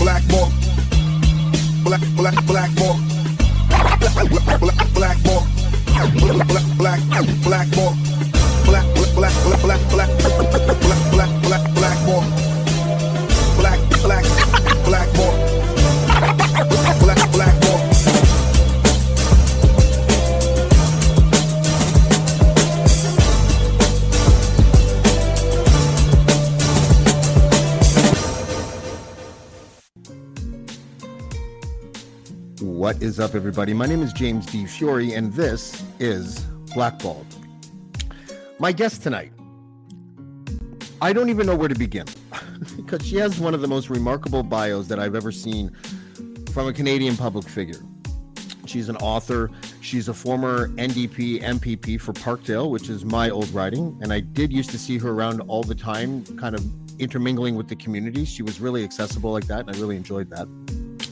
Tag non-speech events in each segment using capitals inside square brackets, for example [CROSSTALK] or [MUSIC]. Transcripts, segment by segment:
Black more. Black, black, black more. Black, black, black, black more. Black, black, black more. Black, black, black, black, black, black, black, black, black. Black, black, black more. Black, What is up, everybody? My name is James Di Fiore, and this is Blackballed. My guest tonight, I don't even know where to begin [LAUGHS] because she has one of the most remarkable bios that I've ever seen from a Canadian public figure. She's an author. She's a former NDP MPP for Parkdale, which is my old riding. And I did used to see her around all the time, kind of intermingling with the community. She was really accessible like that, and I really enjoyed that.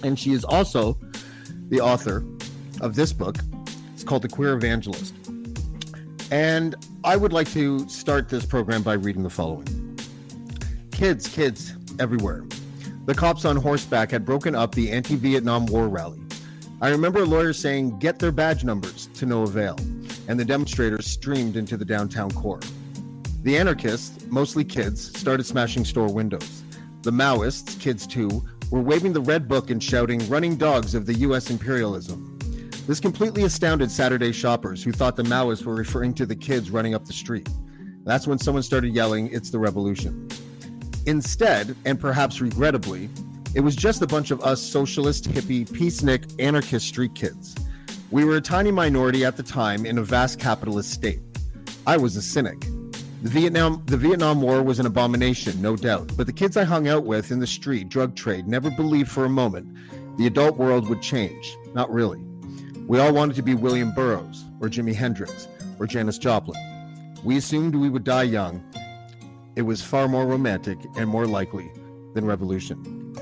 And she is also the author of this book. It's called The Queer Evangelist. And I would like to start this program by reading the following Kids, kids everywhere. The cops on horseback had broken up the anti Vietnam War rally. I remember a lawyer saying, Get their badge numbers to no avail, and the demonstrators streamed into the downtown core. The anarchists, mostly kids, started smashing store windows. The Maoists, kids too, were waving the red book and shouting, Running dogs of the U.S. imperialism. This completely astounded Saturday shoppers who thought the Maoists were referring to the kids running up the street. That's when someone started yelling, It's the revolution. Instead, and perhaps regrettably, it was just a bunch of us socialist, hippie, peacenik, anarchist street kids. We were a tiny minority at the time in a vast capitalist state. I was a cynic. The Vietnam the Vietnam War was an abomination, no doubt, but the kids I hung out with in the street, drug trade, never believed for a moment the adult world would change. Not really. We all wanted to be William Burroughs or Jimi Hendrix or Janis Joplin. We assumed we would die young. It was far more romantic and more likely than revolution.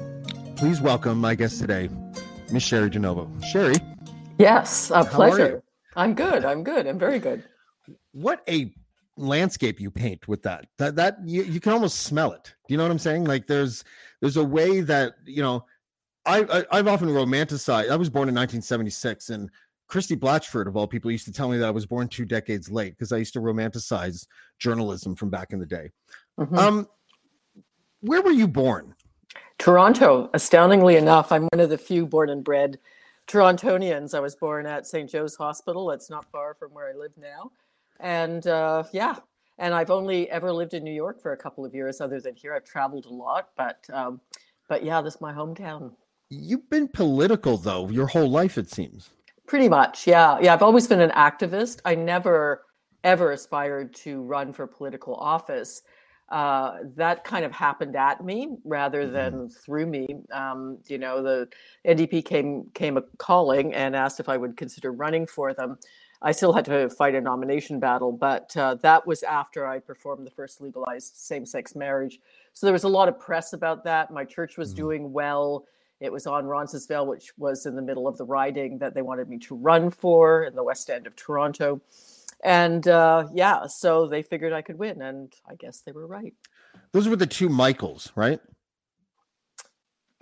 Please welcome my guest today, Miss Cheri Di Novo. Sherry, Yes, a pleasure. I'm good. I'm good. I'm very good. what a landscape you paint with that. That that you, you can almost smell it. Do you know what I'm saying? Like there's there's a way that you know I, I I've often romanticized. I was born in 1976, and Christie Blatchford of all people used to tell me that I was born two decades late because I used to romanticize journalism from back in the day. Mhm. Um, where were you born? Toronto, astoundingly enough, I'm one of the few born and bred Torontonians. I was born at St. Joe's Hospital. It's not far from where I live now. And uh, yeah, and I've only ever lived in New York for a couple of years, other than here. I've traveled a lot, but um, but yeah, this is my hometown. You've been political though your whole life, it seems. Pretty much, yeah. Yeah, I've always been an activist. I never ever aspired to run for political office. Uh, that kind of happened at me rather than through me. Um, you know, the NDP came came a calling and asked if I would consider running for them. I still had to fight a nomination battle, but uh, that was after I performed the first legalized same-sex marriage. So there was a lot of press about that. My church was Mhm. doing well. It was on Roncesvalles, which was in the middle of the riding that they wanted me to run for in the West End of Toronto. And uh, yeah, so they figured I could win, and I guess they were right. Those were the two Michaels, right?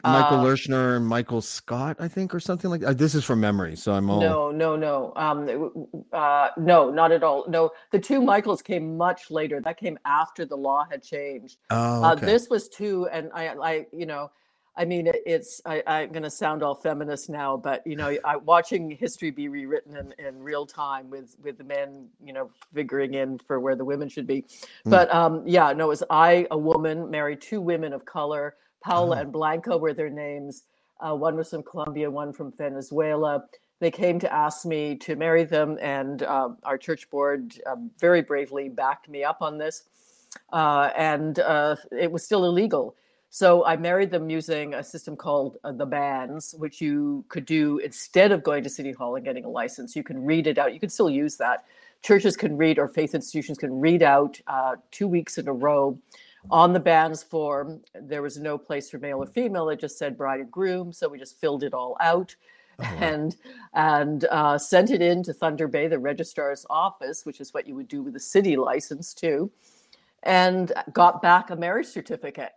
Michael Uh, Leshner and Michael Scott, I think, or something like that. This is from memory, so I'm all No, no, no. Um, it w- w- uh, no, not at all. No, the two Michaels came much later. That came after the law had changed. Oh, Uh, this was two, and I, I, you know, I mean, it's. I, I'm going to sound all feminist now, but you know, I, watching history be rewritten in, in real time with with the men, you know, figuring in for where the women should be. Hmm. But um, yeah, no, it was I, a woman, married two women of color. Paula Oh. and Blanco were their names. Uh, one was from Colombia, one from Venezuela. They came to ask me to marry them, and uh, our church board um, very bravely backed me up on this. Uh, and uh, it was still illegal. So I married them using a system called uh, the banns, which you could do instead of going to City Hall and getting a license. You can read it out. You can still use that. Churches can read, or faith institutions can read out uh, two weeks in a row on the band's form. There was no place for male or female. It just said bride and groom. So we just filled it all out. Oh, wow. and and uh, sent it in to Thunder Bay, the registrar's office, which is what you would do with a city license too, and got back a marriage certificate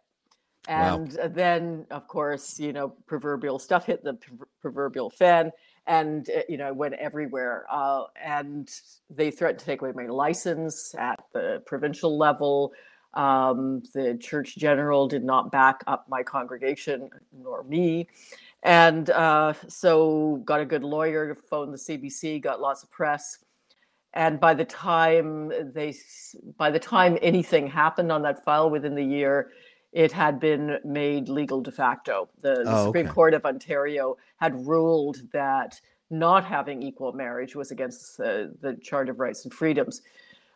and wow. then of course you know proverbial stuff hit the proverbial fan and uh, you know went everywhere uh, and they threatened to take away my license at the provincial level um, the church general did not back up my congregation nor me and uh, so got a good lawyer phoned the cbc got lots of press and by the time they by the time anything happened on that file within the year it had been made legal de facto. The, the oh, Supreme Court of Ontario had ruled that not having equal marriage was against the, the Charter of Rights and Freedoms.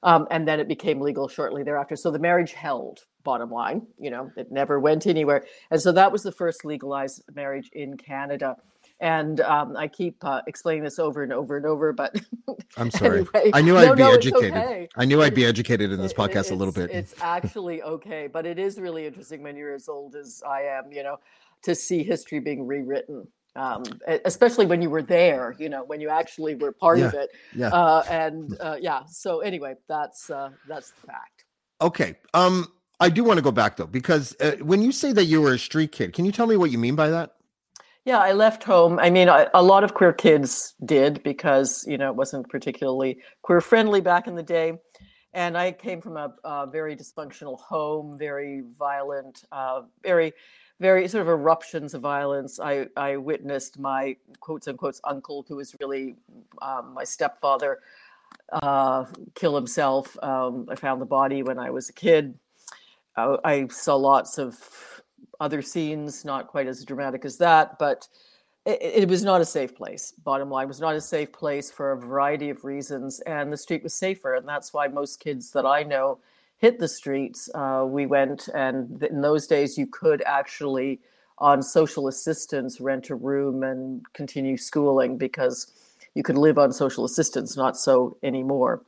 Um, and then it became legal shortly thereafter. So the marriage held, bottom line, you know, it never went anywhere. And so that was the first legalized marriage in Canada and um, I keep uh, explaining this over and over and over. But [LAUGHS] I'm sorry. Anyway, I knew I'd be no, educated. Okay. I knew I'd be [LAUGHS] educated in this podcast a little bit. It's actually okay, but it is really interesting when you're as old as I am. You know, to see history being rewritten. Um, especially when you were there, you know, when you actually were part yeah, of it. Yeah. Uh, and uh, yeah. So anyway, that's uh, that's the fact. Okay. Um, I do want to go back though, because uh, when you say that you were a street kid, can you tell me what you mean by that? Yeah, I left home. I mean, I, a lot of queer kids did because, you know, it wasn't particularly queer friendly back in the day. And I came from a, a very dysfunctional home, very violent, uh, very, very sort of eruptions of violence. I, I witnessed my quotes unquote uncle, who was really um, my stepfather, uh, kill himself. Um, I found the body when I was a kid. Uh, I saw lots of other scenes, not quite as dramatic as that, but it, it, was not a safe place. Bottom line, was not a safe place for a variety of reasons, and the street was safer, and that's why most kids that I know hit the streets. Uh, we went, and in those days, you could actually, on social assistance, rent a room and continue schooling because you could live on social assistance. Not so anymore.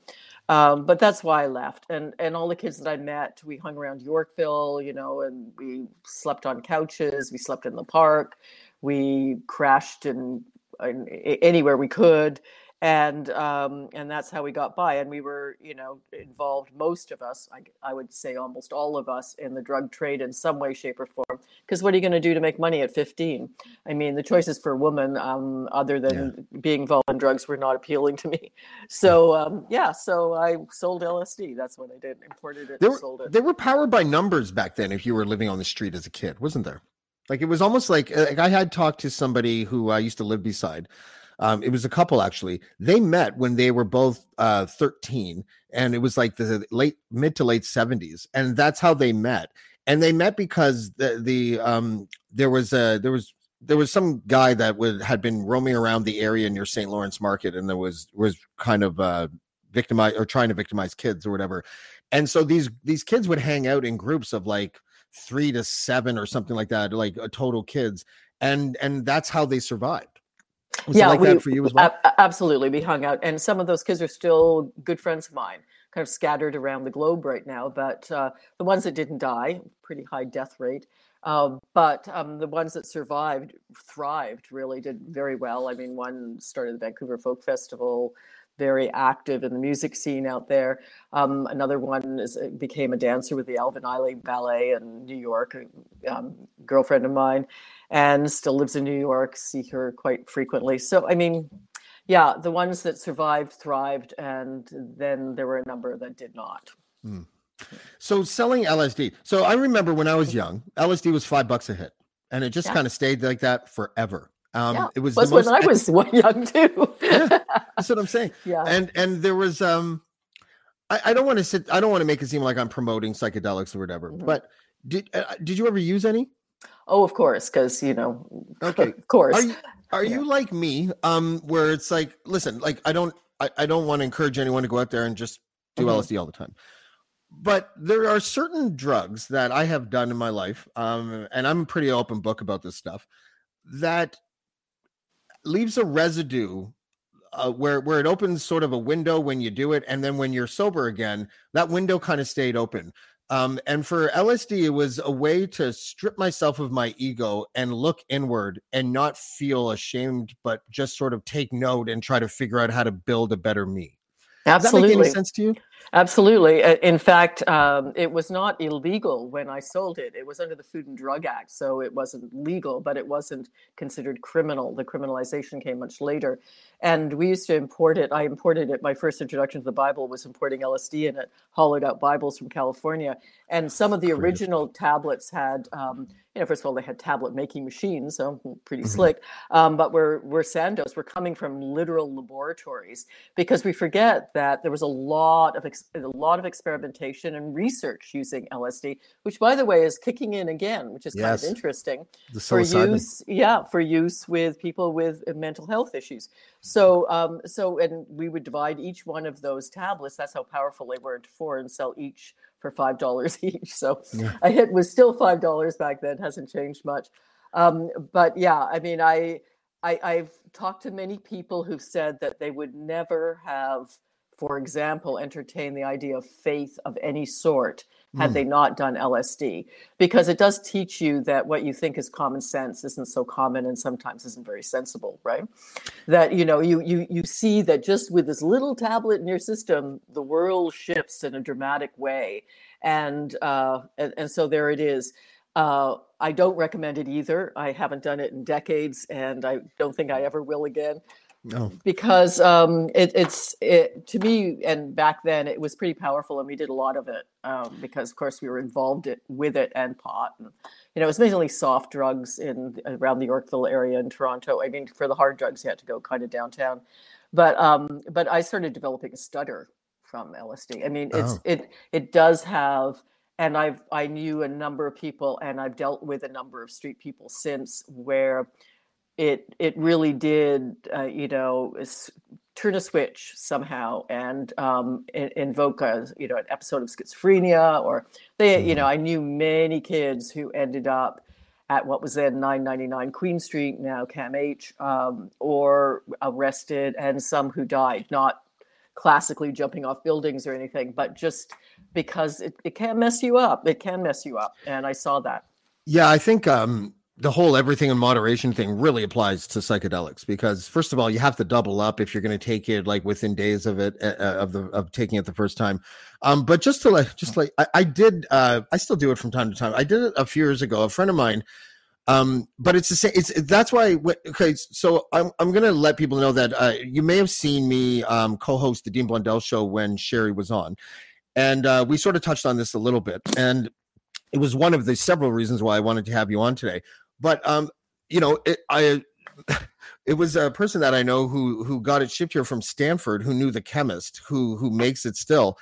Um, but that's why I left. And and all the kids that I met, we hung around Yorkville, you know, and we slept on couches, we slept in the park, we crashed in, in anywhere we could, and um, and that's how we got by. And we were, you know, involved. Most of us, I, I would say, almost all of us, in the drug trade in some way, shape, or form. Because what are you going to do to make money at 15? I mean, the choices for a woman, um, other than yeah. being involved in drugs, were not appealing to me. [LAUGHS] So um, yeah, so I sold LSD. That's what I did. Imported it, they were, sold it. They were powered by numbers back then. If you were living on the street as a kid, wasn't there? Like it was almost like, like I had talked to somebody who I used to live beside um, it was a couple actually. They met when they were both uh, 13, and it was like the late mid to late 70s, and that's how they met. And they met because the the um there was a there was there was some guy that would had been roaming around the area near St. Lawrence Market, and there was was kind of uh victimize or trying to victimize kids or whatever. And so these these kids would hang out in groups of like three to seven or something like that, like a total kids, and and that's how they survived. Was yeah, like we, that for you as well? absolutely. We hung out, and some of those kids are still good friends of mine, kind of scattered around the globe right now. But uh, the ones that didn't die, pretty high death rate. Um, but um, the ones that survived thrived, really did very well. I mean, one started the Vancouver Folk Festival, very active in the music scene out there. Um, another one is, uh, became a dancer with the Alvin Ailey Ballet in New York, a um, girlfriend of mine and still lives in New York, see her quite frequently. So, I mean, yeah, the ones that survived thrived, and then there were a number that did not. Mm. So, selling LSD. So, I remember when I was young, LSD was five bucks a hit, and it just yeah. kind of stayed like that forever. Um, yeah. It was most, when I was [LAUGHS] young too. Yeah, [LAUGHS] that's what I'm saying. Yeah, and and there was um, I, I don't want to sit. I don't want to make it seem like I'm promoting psychedelics or whatever. Mm-hmm. But did uh, did you ever use any? Oh, of course, because you know, [LAUGHS] okay, of course. Are you, are yeah. you like me? Um, where it's like, listen, like I don't, I, I don't want to encourage anyone to go out there and just do mm-hmm. LSD all the time. but there are certain drugs that I have done in my life, um, and I'm a pretty open book about this stuff, that leaves a residue uh, where where it opens sort of a window when you do it, and then when you're sober again, that window kind of stayed open. Um, and for LSD, it was a way to strip myself of my ego and look inward and not feel ashamed, but just sort of take note and try to figure out how to build a better me. Absolutely. Does that make any sense to you? Absolutely. In fact, um, it was not illegal when I sold it. It was under the Food and Drug Act, so it wasn't legal, but it wasn't considered criminal. The criminalization came much later. And we used to import it. I imported it. My first introduction to the Bible was importing LSD in it, hollowed out Bibles from California. And some of the original tablets had um, you know, first of all, they had tablet making machines, so pretty mm-hmm. slick. Um, but we're we're Sandoz. We're coming from literal laboratories because we forget that there was a lot of ex- a lot of experimentation and research using LSD, which, by the way, is kicking in again, which is yes. kind of interesting for use. Yeah, for use with people with uh, mental health issues. So, um, so, and we would divide each one of those tablets. That's how powerful they were into four, and sell each for five dollars [LAUGHS] each. So yeah. a hit was still five dollars back then, hasn't changed much. Um, but yeah, I mean, I, I I've talked to many people who've said that they would never have for example, entertain the idea of faith of any sort had mm. they not done LSD, because it does teach you that what you think is common sense isn't so common and sometimes isn't very sensible, right? That you know, you you you see that just with this little tablet in your system, the world shifts in a dramatic way, and uh, and, and so there it is. Uh, I don't recommend it either. I haven't done it in decades, and I don't think I ever will again. No. Because um, it, it's it, to me, and back then it was pretty powerful, and we did a lot of it um, because, of course, we were involved it, with it and pot. And, you know, it was mainly soft drugs in around the Yorkville area in Toronto. I mean, for the hard drugs, you had to go kind of downtown. But um, but I started developing a stutter from LSD. I mean, it's oh. it it does have and I've I knew a number of people, and I've dealt with a number of street people since where it it really did uh, you know turn a switch somehow and um, invoke a you know an episode of schizophrenia or they you know mm-hmm. I knew many kids who ended up at what was then 999 Queen Street now CAMH um, or arrested and some who died not classically jumping off buildings or anything but just because it, it can mess you up it can mess you up and I saw that yeah I think um the whole everything in moderation thing really applies to psychedelics because first of all you have to double up if you're going to take it like within days of it uh, uh, of the of taking it the first time. Um but just to like just like I, I, did uh i still do it from time to time. I did it a few years ago a friend of mine um but it's the same it's that's why okay so i'm, I'm gonna let people know that uh you may have seen me um co-host the dean blundell show when sherry was on. And uh we sort of touched on this a little bit. And it was one of the several reasons why I wanted to have you on today. But um, you know, it, I [LAUGHS] it was a person that I know who who got it shipped here from Stanford, who knew the chemist who who makes it still.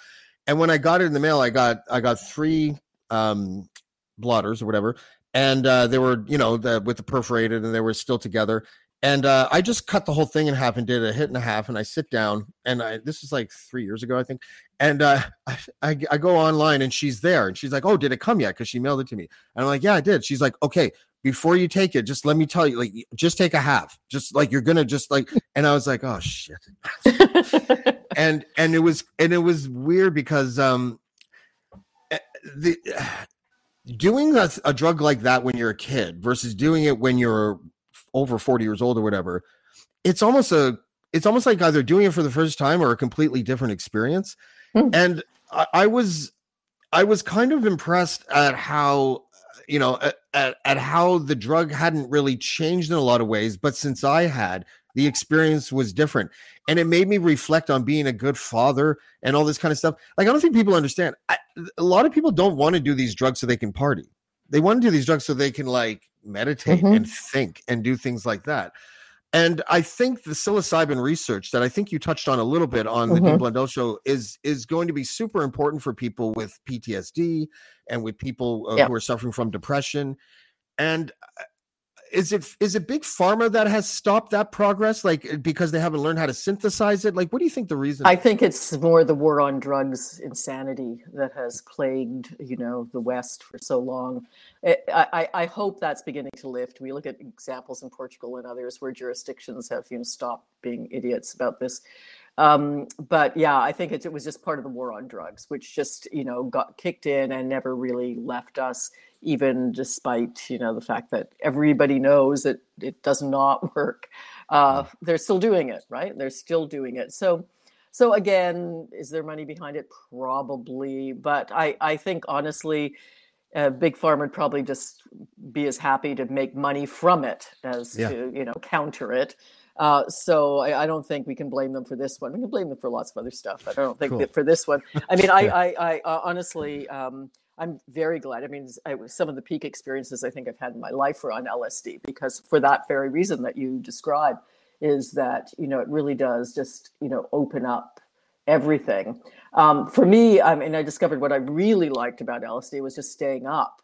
And when I got it in the mail, I got I got three um, blotters or whatever, and uh, they were you know the, with the perforated, and they were still together. And uh, I just cut the whole thing in half and did a hit and a half. And I sit down, and I this was like three years ago, I think. And uh, [LAUGHS] I, I, I go online, and she's there, and she's like, "Oh, did it come yet?" Because she mailed it to me. And I'm like, "Yeah, I did." She's like, "Okay, before you take it, just let me tell you, like, just take a half. Just like you're gonna just like." [LAUGHS] And I was like, "Oh shit," [LAUGHS] and and it was and it was weird because um eh, the doing a, a drug like that when you're a kid versus doing it when you're over 40 years old or whatever, it's almost a it's almost like either doing it for the first time or a completely different experience. Mm. And I, I, was I was kind of impressed at how you know at, at how the drug hadn't really changed in a lot of ways, but since I had, the experience was different and it made me reflect on being a good father and all this kind of stuff like i don't think people understand I, a lot of people don't want to do these drugs so they can party they want to do these drugs so they can like meditate mm-hmm. and think and do things like that. And I think the psilocybin research that I think you touched on a little bit on mm-hmm. the Dean Blundell show is is going to be super important for people with PTSD and with people uh, yeah. who are suffering from depression. And uh, is it is it big pharma that has stopped that progress like because they haven't learned how to synthesize it like what do you think the reason I think it's more the war on drugs insanity that has plagued, you know, the West for so long. It, I, I I hope that's beginning to lift. We look at examples in Portugal and others where jurisdictions have, you know, stopped being idiots about this. Um, but yeah, I think it, it was just part of the war on drugs, which just, you know, got kicked in and never really left us, even despite, you know, the fact that everybody knows that it does not [LAUGHS] work. Uh, they're still doing it, right? They're still doing it. So, so again, is there money behind it? Probably, but I, I think honestly, uh, big pharma would probably just be as happy to make money from it as Yeah. to you know counter it. Uh, so I, I don't think we can blame them for this one. We can blame them for lots of other stuff. but I don't think Cool. that for this one. I mean, I, Yeah. I, I uh, honestly, um, I'm very glad. I mean, I, some of the peak experiences I think I've had in my life were on LSD because for that very reason that you describe is that you know it really does just you know open up everything. Um, for me, I mean, I discovered what I really liked about LSD was just staying up.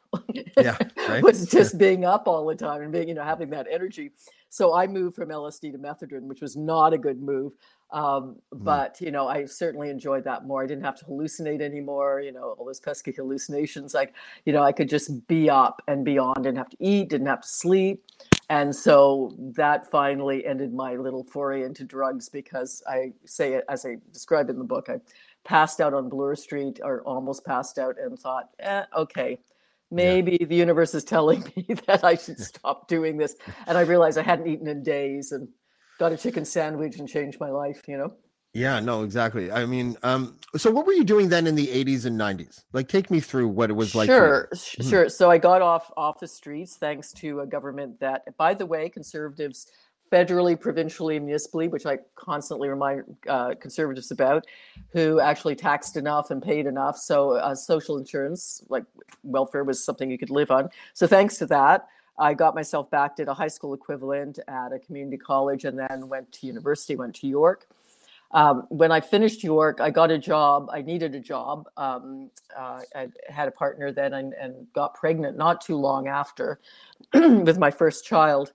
Yeah, [LAUGHS] right. was just being up all the time and being, you know, having that energy. So I moved from LSD to methadone, which was not a good move. Um, Mm. but you know, I certainly enjoyed that more. I didn't have to hallucinate anymore. You know, all those pesky hallucinations. Like, you know, I could just be up and beyond. Didn't have to eat. Didn't have to sleep. And so that finally ended my little foray into drugs because I say it as I described in the book. I passed out on Bloor Street or almost passed out and thought, eh, okay, maybe the universe is telling [LAUGHS] me that I should [LAUGHS] stop doing this. And I realized I hadn't eaten in days and got a chicken sandwich and changed my life, you know? yeah no exactly i mean um so what were you doing then in the 80s and 90s like take me through what it was like sure, Mhm. sure. So I got off off the streets thanks to a government that, by the way, conservatives federally, provincially, municipally, which I constantly remind uh, conservatives about, who actually taxed enough and paid enough. So uh, social insurance, like welfare, was something you could live on. So thanks to that, I got myself back, did a high school equivalent at a community college, and then went to university, went to York. Um, when I finished York, I got a job. I needed a job. Um, uh, I had a partner then and, and got pregnant not too long after [CLEARS THROAT] with my first child.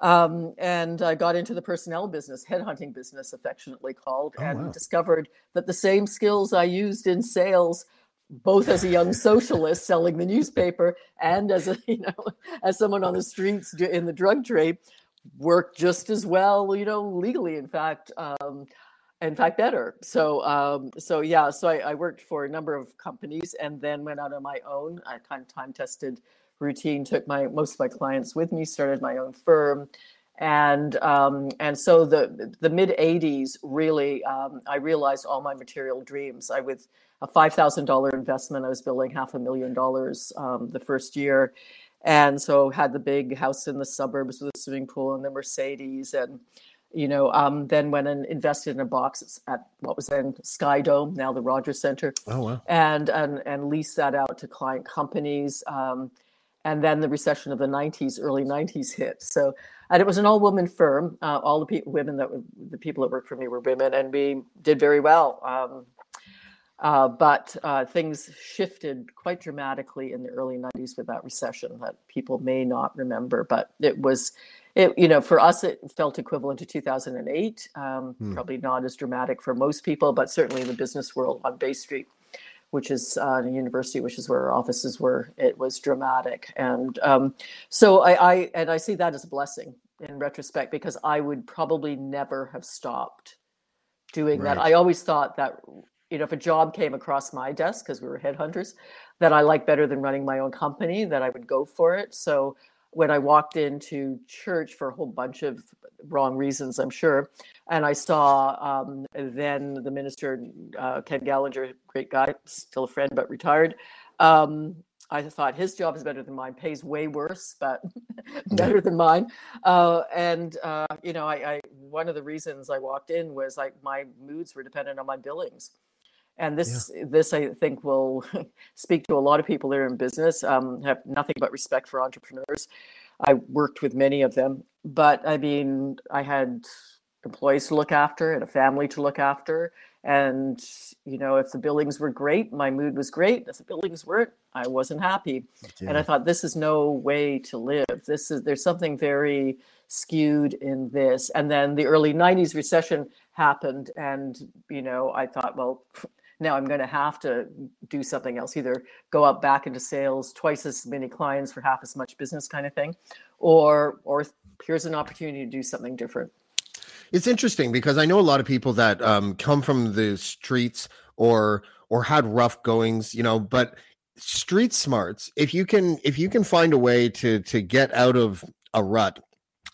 Um, and I got into the personnel business, headhunting business, affectionately called, Oh, and wow. discovered that the same skills I used in sales, both as a young socialist selling the newspaper and as a [LAUGHS] you know as someone on the streets in the drug trade, worked just as well. You know, legally, in fact. Um, in fact better so um, so yeah so I, I worked for a number of companies and then went out on my own i kind of time tested routine took my most of my clients with me started my own firm. And um, and so the the mid 80s really um, i realized all my material dreams. I with a $5000 investment i was building half a million dollars um, the first year. And so had the big house in the suburbs with a swimming pool and the mercedes and you know, um, then went and invested in a box at what was then Sky Dome, now the Rogers Center, oh wow. And and and leased that out to client companies. Um, and then the recession of the 90s, early 90s hit. So, and it was an all-woman firm. Uh, all the pe- women that were, the people that worked for me were women, and we did very well. Um, uh, but uh, things shifted quite dramatically in the early 90s with that recession that people may not remember. But it was, it you know, for us it felt equivalent to 2008. Um, Hmm. Probably not as dramatic for most people, but certainly in the business world on Bay Street, which is uh, a university, which is where our offices were, it was dramatic. And um, so I, I and I see that as a blessing in retrospect because I would probably never have stopped doing that. I always thought that you know if a job came across my desk because we were headhunters that I like better than running my own company that I would go for it. So when I walked into church for a whole bunch of wrong reasons, I'm sure, and I saw um, then the minister uh, Ken Gallagher, great guy, still a friend but retired. Um, I thought his job is better than mine, pays way worse, but [LAUGHS] better than mine. Uh, and uh, you know, I, I one of the reasons I walked in was like my moods were dependent on my billings, and this this I think will [LAUGHS] speak to a lot of people that are in business. Um, have nothing but respect for entrepreneurs. I worked with many of them, but I mean, I had employees to look after and a family to look after, And you know, if the billings were great, my mood was great. If the billings weren't, I wasn't happy. Yeah. And I thought, this is no way to live. This is there's something very skewed in this. And then the early '90s recession happened, and you know, I thought, well, now I'm going to have to do something else, either go up back into sales, twice as many clients for half as much business, kind of thing, or or here's an opportunity to do something different. It's interesting because I know a lot of people that um, come from the streets or or had rough goings, you know, but street smarts, if you can if you can find a way to to get out of a rut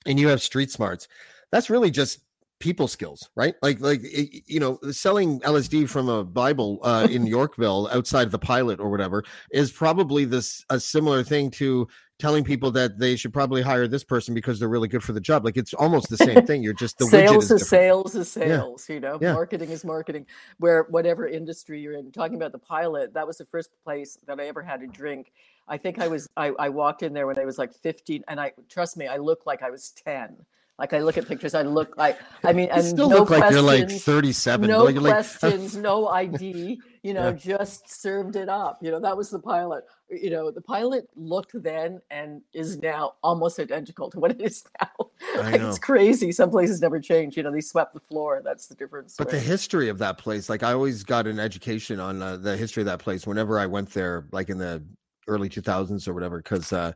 and you have street smarts, that's really just people skills, right? Like like you know, selling LSD from a Bible uh, in [LAUGHS] Yorkville outside the pilot or whatever is probably this a similar thing to telling people that they should probably hire this person because they're really good for the job. Like it's almost the same thing. You're just the sales is, is sales is Yeah. sales. You know, Yeah. marketing is marketing. Where whatever industry you're in, talking about the pilot, that was the first place that I ever had a drink. I think I was I, I walked in there when I was like 15, and I trust me, I looked like I was 10. Like I look at pictures, I look like I mean, You and still no look like you're like 37. no like, like, questions, [LAUGHS] no ID, you know, Yeah. just served it up. You know, that was the pilot. You know, the pilot looked then and is now almost identical to what it is now. [LAUGHS] I Like, know. it's crazy. Some places never change. You know, they swept the floor. That's the difference. But the history of that place, like I always got an education on uh, the history of that place whenever I went there, like in the early 2000s or whatever, because uh,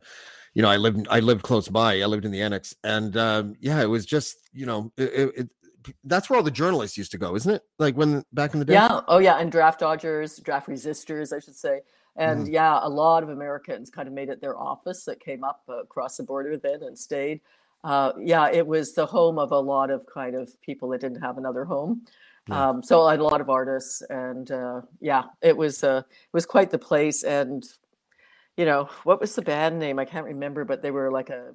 you know I lived I lived close by. I lived in the annex, and um, yeah, it was just you know it, it, it that's where all the journalists used to go, isn't it? Like when back in the day. Yeah. Oh, yeah. And draft dodgers, draft resistors, I should say. And Mm-hmm. yeah, a lot of Americans kind of made it their office that came up across the border then and stayed. Uh, yeah, it was the home of a lot of kind of people that didn't have another home. Yeah. Um, so I had a lot of artists, and uh, yeah, it was uh, it was quite the place. And you know, what was the band name? I can't remember, but they were like a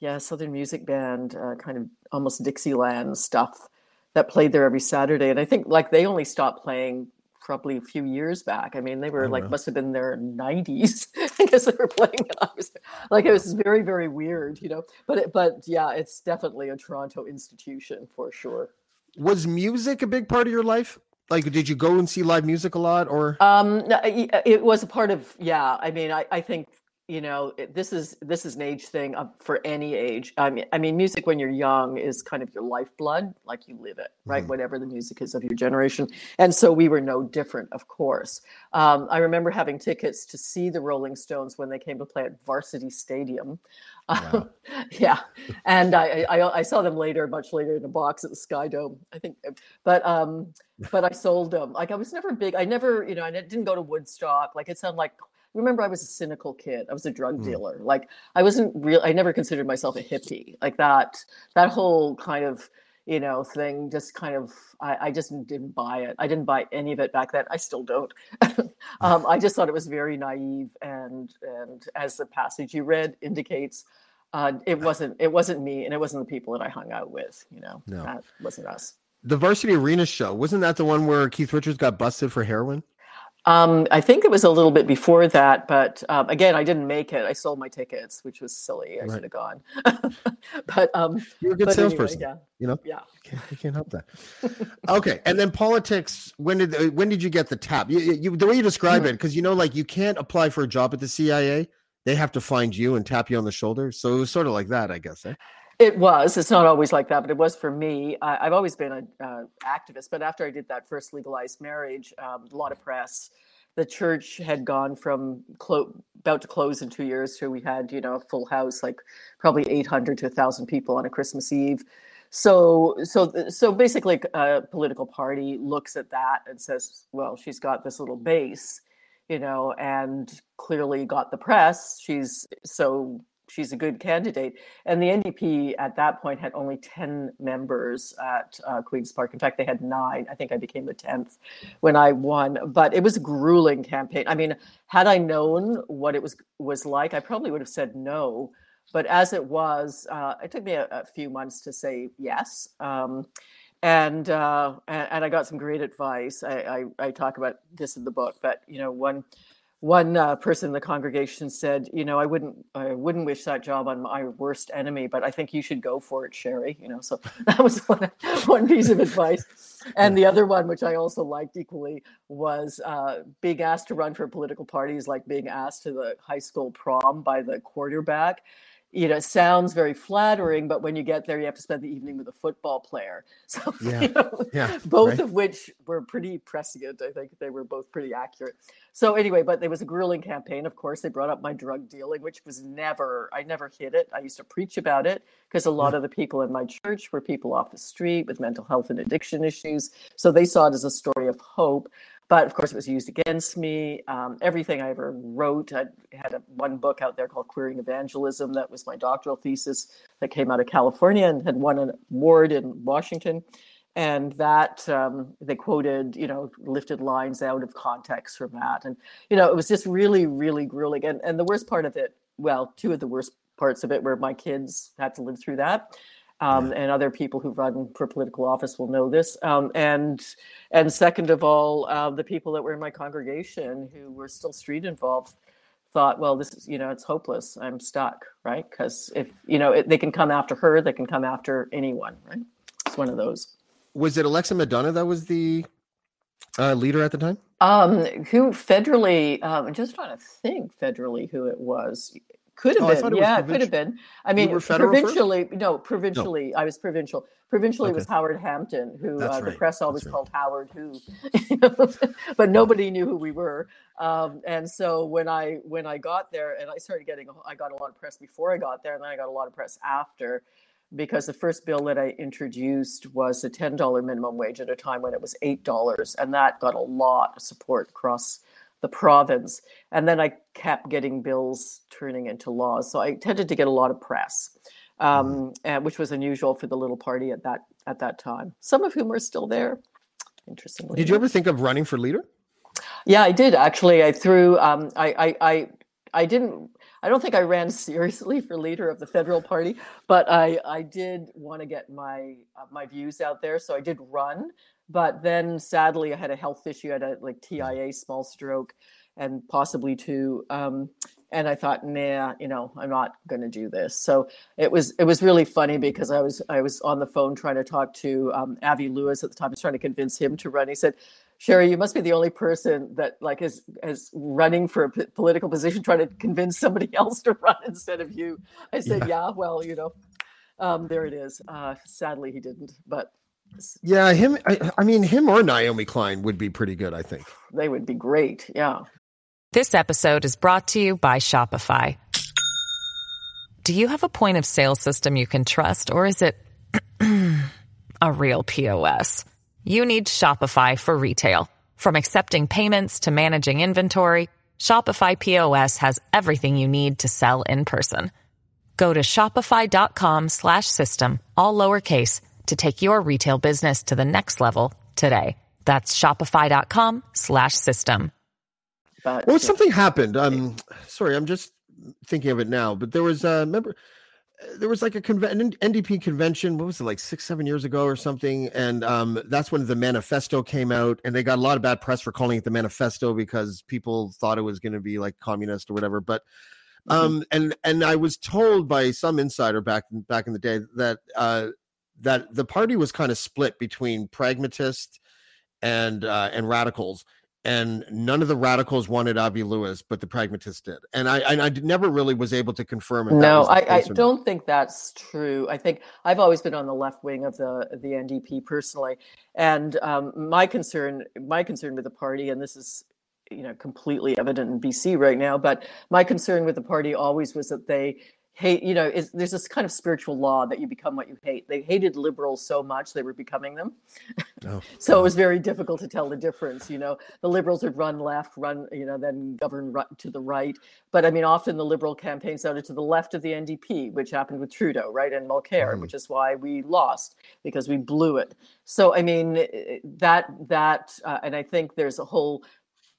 yeah southern music band, uh, kind of almost Dixieland stuff that played there every Saturday. And I think like they only stopped playing probably a few years back. I mean, they were Oh, like wow. must have been their nineties [LAUGHS] because they were playing. I was like it was very very weird, you know. But it, but yeah, it's definitely a Toronto institution for sure. Was music a big part of your life? Like, did you go and see live music a lot, or Um, it was a part of yeah. I mean, I, I think you know this is this is an age thing for any age. I mean, I mean, music when you're young is kind of your lifeblood, like you live it, right? Mhm. Whatever the music is of your generation, and so we were no different, of course. Um, I remember having tickets to see the Rolling Stones when they came to play at Varsity Stadium. [LAUGHS] Wow. yeah, and I, I I saw them later, much later, in a box at the Sky Dome. I think, but um, but I sold them. Like I was never big. I never, you know, I didn't go to Woodstock. Like it sounded like. Remember, I was a cynical kid. I was a drug Mm. dealer. Like I wasn't real. I never considered myself a hippie. Like that. That whole kind of you know thing just kind of I, I just didn't buy it. I didn't buy any of it back then. I still don't. [LAUGHS] um, I just thought it was very naive, and and as the passage you read indicates, uh, it wasn't it wasn't me, and it wasn't the people that I hung out with. You know, No. that wasn't us. the Varsity Arena show? Wasn't that the one where Keith Richards got busted for heroin? Um, I think it was a little bit before that, but um, again, I didn't make it. I sold my tickets, which was silly. I Right. should have gone. [LAUGHS] but um, You're a good but anyway, salesperson. yeah, You know, yeah. you can't, you can't help that. [LAUGHS] okay, and then politics. When did uh, when did you get the tap? You, you the way you describe Mm. it, because you know, like you can't apply for a job at the CIA. They have to find you and tap you on the shoulder. So it was sort of like that, I guess. Eh? It was. It's not always like that, but it was for me. I, I've always been an uh, activist, but after I did that first legalized marriage, um, a lot of press. The church had gone from clo- about to close in two years to we had, you know, a full house, like probably 800 to 1,000 people on a Christmas Eve. So, so, so basically, a political party looks at that and says, "Well, she's got this little base, you know, and clearly got the press. She's so she's a good candidate." And the NDP at that point had only 10 members at uh, Queen's Park. In fact, they had nine. I think I became the 10th when I won. But it was a grueling campaign. I mean, had I known what it was was like, I probably would have said no. But as it was, uh, it took me a, a few months to say yes. Um, and, uh, and and I got some great advice. I, I, I talk about this in the book, but you know, one one uh, person in the congregation said, "You know, I wouldn't, I wouldn't wish that job on my worst enemy, but I think you should go for it, Cheri." You know, so [LAUGHS] that was one, one piece of advice. And the other one, which I also liked equally, was uh, being asked to run for a political party is like being asked to the high school prom by the quarterback you know, sounds very flattering, but when you get there, you have to spend the evening with a football player. [LAUGHS] So, Yeah. you know, Yeah, both right. of which were pretty prescient. I think they were both pretty accurate. So, anyway, but there was a grueling campaign. Of course, they brought up my drug dealing, which was never, I never hid it. I used to preach about it because a lot of the people in my church were people off the street with mental health and addiction issues. So they saw it as a story of hope but of course it was used against me. Um, everything i ever wrote i had a, one book out there called queering evangelism that was my doctoral thesis that came out of california and had won an award in washington. And that um, they quoted you know lifted lines out of context from that. And you know it was just really really grueling. And, and the worst part of it well two of the worst parts of it were my kids had to live through that um, and other people who run for political office will know this. Um, and and second of all, uh, the people that were in my congregation who were still street involved thought, well, this is you know it's hopeless. I'm stuck, right? Because if you know it, they can come after her, they can come after anyone, right? It's one of those. Was it Alexa McDonough that was the uh, leader at the time? Um, who federally? Um, I'm just trying to think federally who it was. Could have Oh, been, yeah, it could have been. I mean, federal first? provincially, no, provincially. I was provincial. Provincially was Howard Hampton, who That's uh, the right, press that's always right. called Howard Who, [LAUGHS] but nobody knew who we were. Um, and so when I when I got there, and I started getting, I got a lot of press before I got there, and then I got a lot of press after, because the first bill that I introduced was a ten dollar minimum wage at a time when it was eight dollars, and that got a lot of support across the province. And then I kept getting bills turning into laws, so I tended to get a lot of press, um, and, which was unusual for the little party at that at that time. Some of whom are still there. Interestingly, Did you ever think of running for leader? Yeah, I did actually. I threw. Um, I, I, I, I didn't. I don't think I ran [LAUGHS] seriously for leader of the federal party, but I, I did want to get my uh, my views out there. So I did run, but then sadly I had a health issue. I had a like TIA, small stroke, and possibly two. Um, and I thought, nah, you know, I'm not going to do this. So it was it was really funny because I was I was on the phone trying to talk to um, Avi Lewis at the time. I was trying to convince him to run. He said, Cheri, you must be the only person that like is is running for a p- political position, trying to convince somebody [LAUGHS] else to run instead of you. I said, yeah, well, you know, um, there it is. Uh, sadly, he didn't, but Yeah, him. I, I mean, him or Naomi Klein would be pretty good. I think. they would be great. Yeah. This episode is brought to you by Shopify. Do you have a point of sale system you can trust, or is it [CLEARS THROAT] a real POS? You need Shopify for retail. From accepting payments to managing inventory, Shopify POS has everything you need to sell in person. Go to shopify.com slash system, all lowercase, to take your retail business to the next level today. That's shopify.com slash system. Well, something happened. Um, sorry, I'm just thinking of it now. But there was, uh, remember, uh, there was like a conven- NDP convention. What was it, like six, seven years ago or something? And um, that's when the manifesto came out, and they got a lot of bad press for calling it the manifesto because people thought it was going to be like communist or whatever. But um, and and I was told by some insider back back in the day that uh, that the party was kind of split between pragmatists and uh, and radicals and none of the radicals wanted Avi Lewis, but the pragmatists did. And I, and I never really was able to confirm. If no, I, I case or not. don't think that's true. I think I've always been on the left wing of the the NDP personally, and um, my concern my concern with the party, and this is you know completely evident in BC right now, but my concern with the party always was that they hate you know is, there's this kind of spiritual law that you become what you hate. They hated liberals so much they were becoming them. Oh, [LAUGHS] so it was very difficult to tell the difference you know. The liberals would run left run you know then govern ri- to the right. But i mean often the liberal campaign sounded to the left of the ndp which happened with trudeau right and mulcair Mhm. which is why we lost because we blew it. So i mean eh, that that uh, and i think there's a whole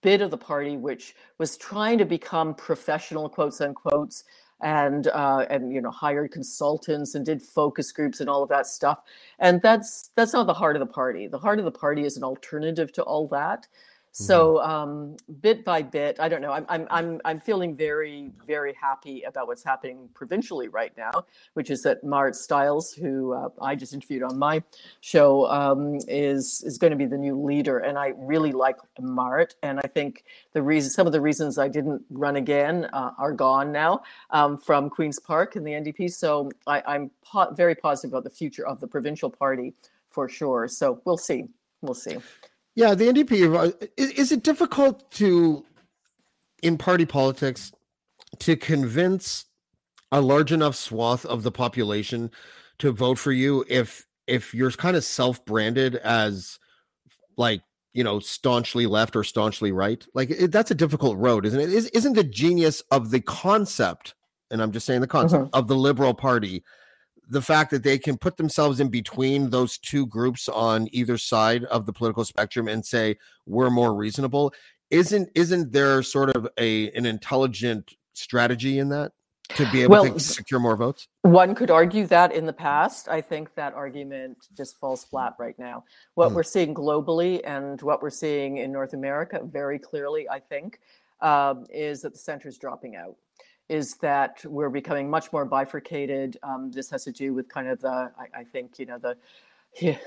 bit of the party which was trying to become professional quotes unquotes and uh, and you know hired consultants and did focus groups and all of that stuff. And that's that's not the heart of the party. The heart of the party is an alternative to all that So um, bit by bit, I don't know. I'm I'm I'm I'm feeling very very happy about what's happening provincially right now, which is that Marit Stiles, who uh, I just interviewed on my show, um, is is going to be the new leader, and I really like Marit, and I think the reason some of the reasons I didn't run again uh, are gone now um, from Queens Park and the NDP. So I, I'm po- very positive about the future of the provincial party for sure. So we'll see. We'll see. Yeah, the NDP. uh, Is, is it difficult to, in party politics, to convince a large enough swath of the population to vote for you if if you're kind of self-branded as like you know staunchly left or staunchly right like it, that's a difficult road isn't it is, isn't the genius of the concept and i'm just saying the concept of the liberal party the fact that they can put themselves in between those two groups on either side of the political spectrum and say we're more reasonable isn't isn't there sort of a an intelligent strategy in that to be able Well, to secure more votes One could argue that in the past. I think that argument just falls flat right now. What Mm. we're seeing globally and what we're seeing in North America very clearly, I think, um, is that the center is dropping out. Is that we're becoming much more bifurcated. Um, this has to do with kind of the, I, I think, you know, the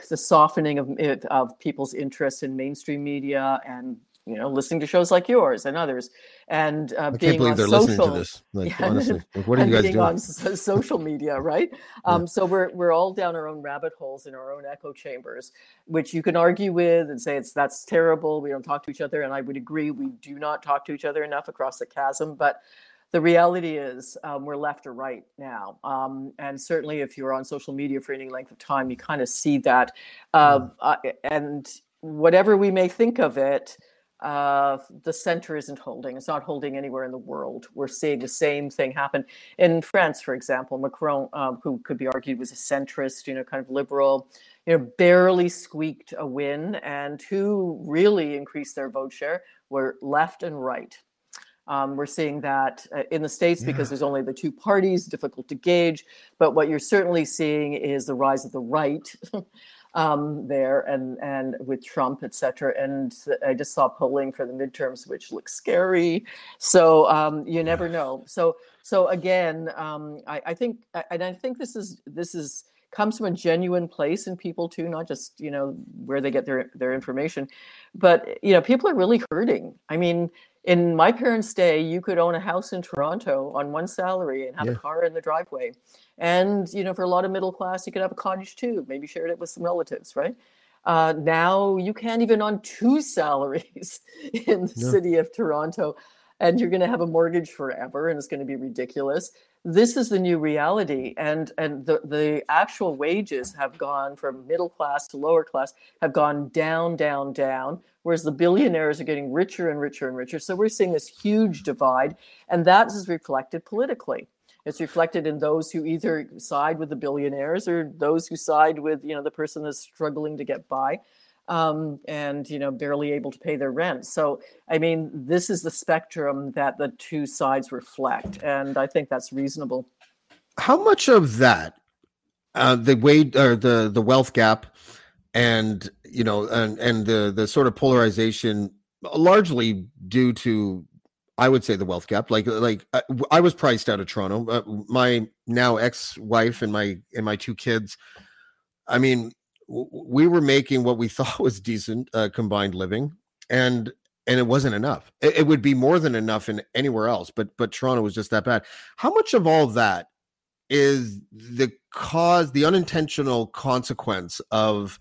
the softening of of people's interest in mainstream media and you know listening to shows like yours and others and uh, i being on they're social listening to this like [LAUGHS] Yeah. honestly like, what are you guys being doing on social media, right? [LAUGHS] Um, so we're we're all down our own rabbit holes in our own echo chambers, which you can argue with and say it's that's terrible. We don't talk to each other, and I would agree we do not talk to each other enough across the chasm. But the reality is um, we're left or right now, um, and certainly if you're on social media for any length of time, you kind of see that. Uh, uh, and whatever we may think of it, uh, the center isn't holding. It's not holding anywhere in the world. We're seeing the same thing happen in France, for example. Macron, um, who could be argued was a centrist, you know, kind of liberal, you know, barely squeaked a win, and who really increased their vote share were left and right. Um, we're seeing that uh, in the states because there's only the two parties, difficult to gauge. But what you're certainly seeing is the rise of the right [LAUGHS] um, there, and and with Trump, et cetera. And I just saw polling for the midterms, which looks scary. So um, you never know. So so again, um, I, I think, and I think this is this is comes from a genuine place in people too, not just you know where they get their their information, but you know people are really hurting. I mean, in my parents' day, you could own a house in Toronto on one salary and have Yeah. a car in the driveway, and you know for a lot of middle class, you could have a cottage too, maybe shared it with some relatives, right? Uh, now you can't even on two [LAUGHS] salaries in the city of Toronto, and you're going to have a mortgage forever, and it's going to be ridiculous this is the new reality and and the the actual wages have gone from middle class to lower class have gone down down down whereas the billionaires are getting richer and richer and richer. So we're seeing this huge divide and that is reflected politically. It's reflected in those who either side with the billionaires or those who side with you know the person that's struggling to get by um, and you know barely able to pay their rent. So I mean, this is the spectrum that the two sides reflect, and I think that's reasonable. how much of that uh the wage or the the wealth gap and you know and and the the sort of polarization largely due to i would say the wealth gap like like i, I was priced out of toronto uh, my now ex-wife and my and my two kids i mean we were making what we [LAUGHS] thought was decent uh, combined living and and it wasn't enough. It, it would be more than enough in anywhere else but but toronto was just that bad. How much of all that is the cause the unintentional consequence of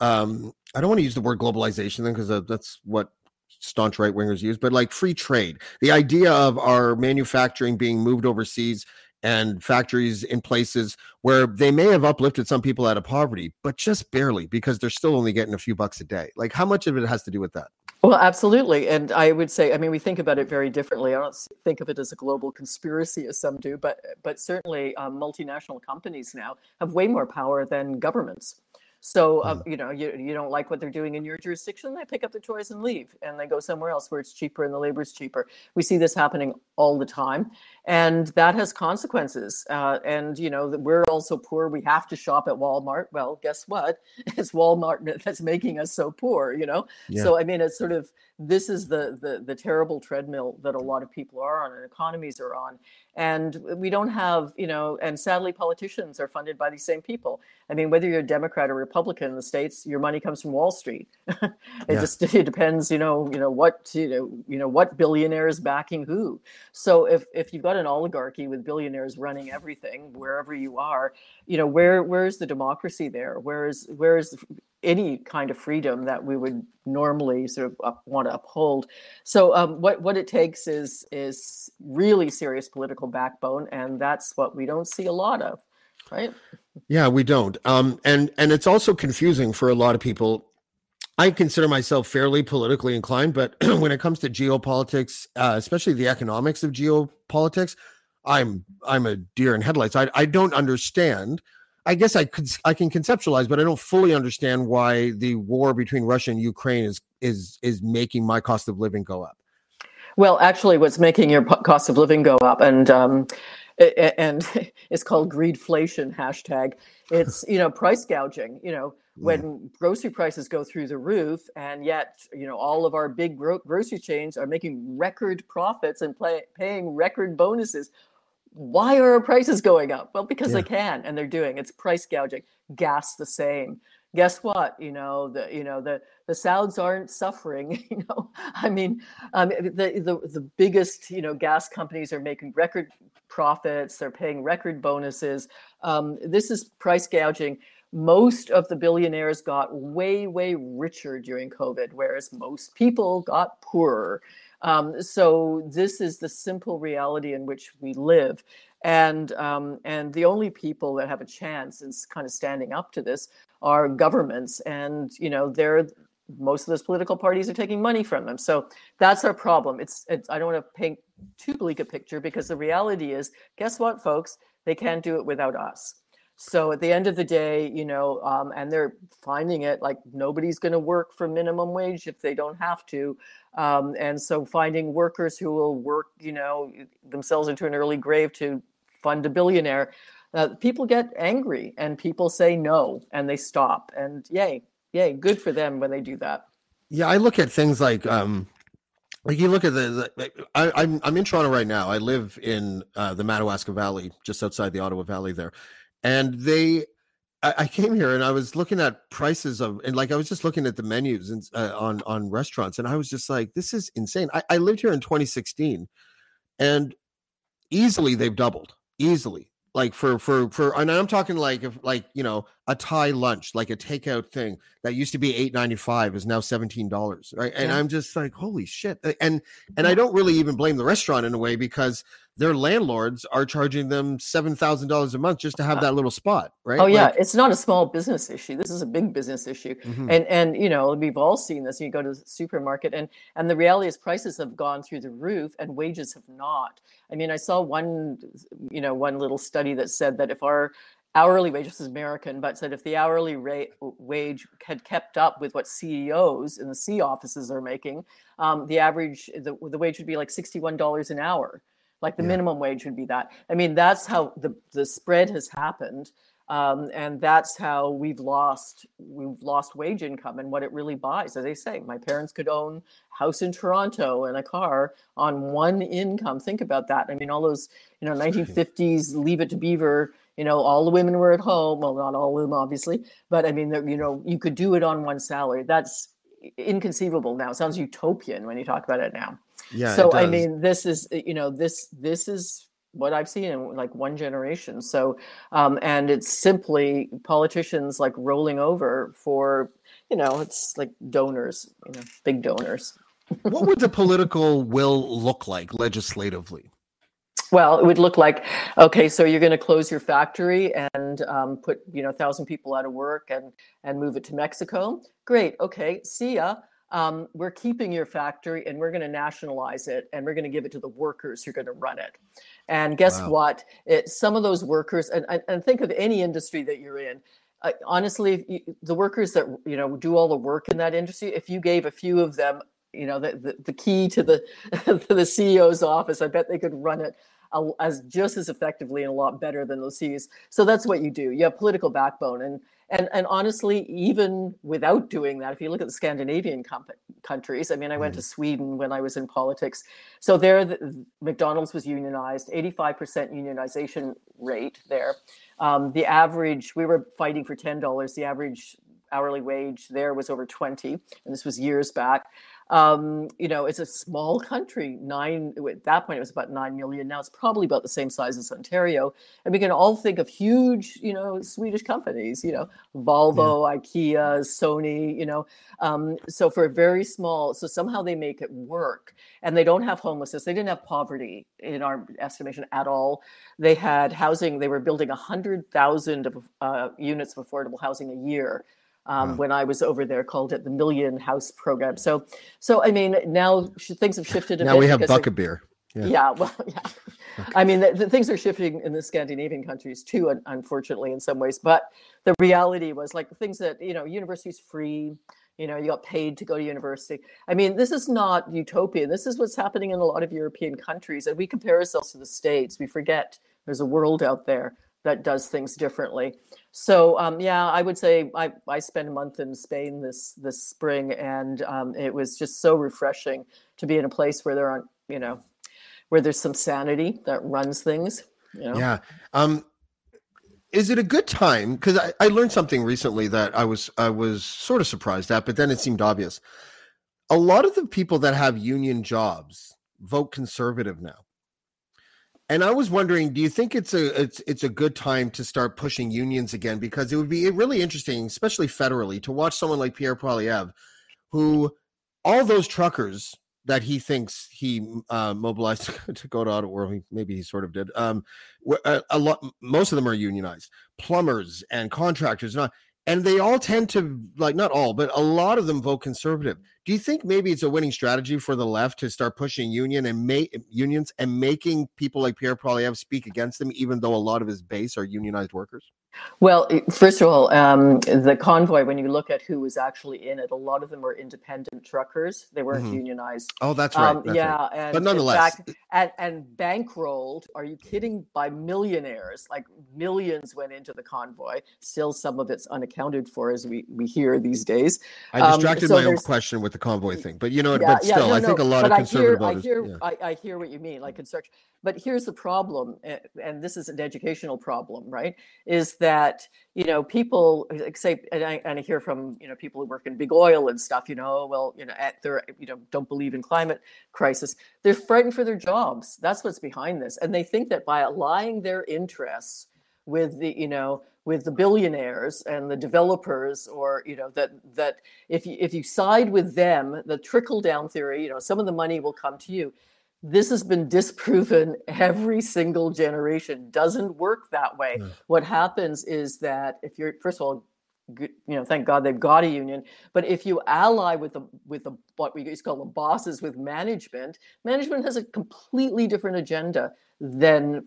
um i don't want to use the word globalization then because that's what staunch right wingers use but like free trade the idea of our manufacturing being moved overseas and factories in places where they may have uplifted some people out of poverty but just barely because they're still only getting a few bucks a day like how much of it has to do with that Well, absolutely, and I would say, I mean, we think about it very differently. I don't think of it as a global conspiracy as some do, but but certainly um, multinational companies now have way more power than governments. So, uh, you know, you, you don't like what they're doing in your jurisdiction, they pick up the toys and leave, and they go somewhere else where it's cheaper and the labor is cheaper. We see this happening all the time, and that has consequences. Uh, and you know, we're also poor. We have to shop at Walmart. Well, guess what? [LAUGHS] It's Walmart that's making us so poor. You know, Yeah. so I mean, it's sort of this is the the the terrible treadmill that a lot of people are on and economies are on and we don't have you know and sadly politicians are funded by these same people. I mean whether you're a democrat or republican in the states your money comes from wall street. [LAUGHS] It Yeah. just [LAUGHS] it depends you know you know what you know you know what billionaire is backing who. So if if you've got an oligarchy with billionaires running everything wherever you are you know where where's the democracy there? Where is where is any kind of freedom that we would normally sort of up, want to uphold so um, what what it takes is is really serious political backbone, and that's what we don't see a lot of, right? Yeah, we don't. Um, and and it's also confusing for a lot of people. I consider myself fairly politically inclined, but [CLEARS THROAT] when it comes to geopolitics, uh, especially the economics of geopolitics, I'm I'm a deer in headlights. I I don't understand. I guess I could I can conceptualize, but I don't fully understand why the war between Russia and Ukraine is is is making my cost of living go up. Well, actually, what's making your cost of living go up, and um, and [LAUGHS] it's called greedflation hashtag. It's [LAUGHS] you know price gouging. You know when grocery prices go through the roof, and yet you know all of our big gro- grocery chains are making record profits and play, paying record bonuses. Why are our prices going up? Well, because Yeah. they can, and they're doing. It's price gouging. Gas the same. Guess what? You know the you know the the Sauds aren't suffering. [LAUGHS] You know, I mean, um, the the the biggest you know gas companies are making record profits. They're paying record bonuses. Um, this is price gouging. Most of the billionaires got way way richer during COVID, whereas most people got poorer. Um, so this is the simple reality in which we live, and um, and the only people that have a chance in kind of standing up to this are governments, and you know they're most of those political parties are taking money from them. So that's our problem. It's, it's I don't want to paint too bleak a picture because the reality is, guess what, folks? They can't do it without us. So at the end of the day, you know, um, and they're finding it like nobody's going to work for minimum wage if they don't have to. Um, and so finding workers who will work, you know, themselves into an early grave to fund a billionaire, uh, people get angry and people say no and they stop. And yay, yay, good for them when they do that. Yeah, I look at things like um like you look at the, the I, I'm I'm in Toronto right now. I live in uh, the Madawaska Valley, just outside the Ottawa Valley there, and they. I, I came here and I was looking at prices of and like I was just looking at the menus and uh, on on restaurants and I was just like, this is insane. I, I lived here in 2016, and easily they've doubled easily like for for for and i'm talking like if like you know a thai lunch like a takeout thing that used to be 8.95 is now 17 dollars right and Yeah. i'm just like holy shit Uh, and and i don't really even blame the restaurant in a way because their landlords are charging them seven thousand dollars a month just to have that little spot right Oh yeah, Like, it's not a small business issue. This is a big business issue. mhm. And and you know, we've all seen this. You go to the supermarket and and the reality is prices have gone through the roof and wages have not. I mean, I saw one you know, one little study that said that if our hourly wage this is American, but said if the hourly rate wage had kept up with what CEOs in the C offices are making, um, the average the, the wage would be like $61 an hour. Like the Yeah. minimum wage would be that. I mean, that's how the the spread has happened um, and that's how we've lost we've lost wage income and what it really buys as i say my parents could own a house in toronto and a car on one income think about that i mean all those you know [LAUGHS] 1950s leave it to beaver you know all the women were at home well not all of them obviously but i mean you know you could do it on one salary. That's inconceivable now. It sounds utopian when you talk about it now. Yeah so i mean this is you know this this is what i've seen in like one generation. So um, and it's simply politicians like rolling over for you know it's like donors you know big donors. What would the political will look like legislatively well it would look like okay so you're going to close your factory and um, put you know a thousand people out of work and and move it to mexico. Great okay see ya. Um, we're keeping your factory and we're going to nationalize it and we're going to give it to the workers who are going to run it. And guess Wow. what? It, some of those workers and, and, and think of any industry that you're in. Uh, honestly, you, the workers that you know do all the work in that industry, if you gave a few of them, you know, the the, the key to the [LAUGHS] to the CEO's office, I bet they could run it as just as effectively and a lot better than those C's. So that's what you do. You have political backbone, and and and honestly, even without doing that, if you look at the Scandinavian comp- countries, I mean, I went to mm-hmm. Sweden when I was in politics. So there, the, McDonald's was unionized, 85% unionization rate there. Um, the average, we were fighting for $10. The average hourly wage there was over 20, and this was years back. Um, you know, it's a small country. Nine at that point it was about nine million. Now it's probably about the same size as Ontario, and we can all think of huge, you know, Swedish companies. You know, Volvo, yeah. IKEA, Sony. You know, um, so for a very small, so somehow they make it work, and they don't have homelessness. They didn't have poverty in our estimation at all. They had housing. They were building a hundred thousand uh, units of affordable housing a year um, wow. when I was over there, called it the Million House Program. So, so I mean, now things have shifted. A now bit we have bucket beer. Yeah. yeah. well, [LAUGHS] yeah. Okay. I mean, the, the, things are shifting in the Scandinavian countries too, unfortunately, in some ways. But the reality was like things that you know, universities free. You know, you got paid to go to university. I mean, this is not utopian. This is what's happening in a lot of European countries, and we compare ourselves to the states. We forget there's a world out there that does things differently. So um, yeah, I would say I, I spent a month in Spain this this spring, and um, it was just so refreshing to be in a place where there aren't you know where there's some sanity that runs things. You know? Yeah. Um, is it a good time? Because I, I learned something recently that I was I was sort of surprised at, but then it seemed obvious. A lot of the people that have union jobs vote conservative now. And I was wondering, do you think it's a it's it's a good time to start pushing unions again? Because it would be really interesting, especially federally, to watch someone like Pierre Poilievre, who all those truckers that he thinks he uh, mobilized [LAUGHS] to go to Ottawa, or maybe he sort of did. Um, a, a, lot, most of them are unionized, plumbers and contractors, not, and they all tend to like not all, but a lot of them vote conservative. Do you think maybe it's a winning strategy for the left to start pushing union and make unions and making people like Pierre Poilievre speak against them, even though a lot of his base are unionized workers? Well, first of all, um, the convoy, when you look at who was actually in it, a lot of them were independent truckers. They weren't mm-hmm. unionized. Oh, that's right. Um, that's yeah. Right. And, but nonetheless. Fact, and, and bankrolled, are you kidding, by millionaires? Like millions went into the convoy. Still, some of it's unaccounted for, as we, we hear these days. I distracted um, so my own question with the convoy thing. But, you know, yeah, but still, yeah, no, I think a lot of conservative I hear, I hear, yeah. I, I hear what you mean, like construction. But here's the problem, eh, and this is an educational problem, right? Is that you know people like say, and I, and I hear from you know people who work in big oil and stuff. You know, well, you know, at they're you know don't believe in climate crisis. They're frightened for their jobs. That's what's behind this, and they think that by aligning their interests with the you know with the billionaires and the developers or you know that that if you if you side with them the trickle down theory you know some of the money will come to you. This has been disproven [LAUGHS] every single generation. Doesn't work that way. What happens is that if you're first of all you know thank god they've got a union. But if you ally with the with the what we used to call the bosses with management management has a completely different agenda than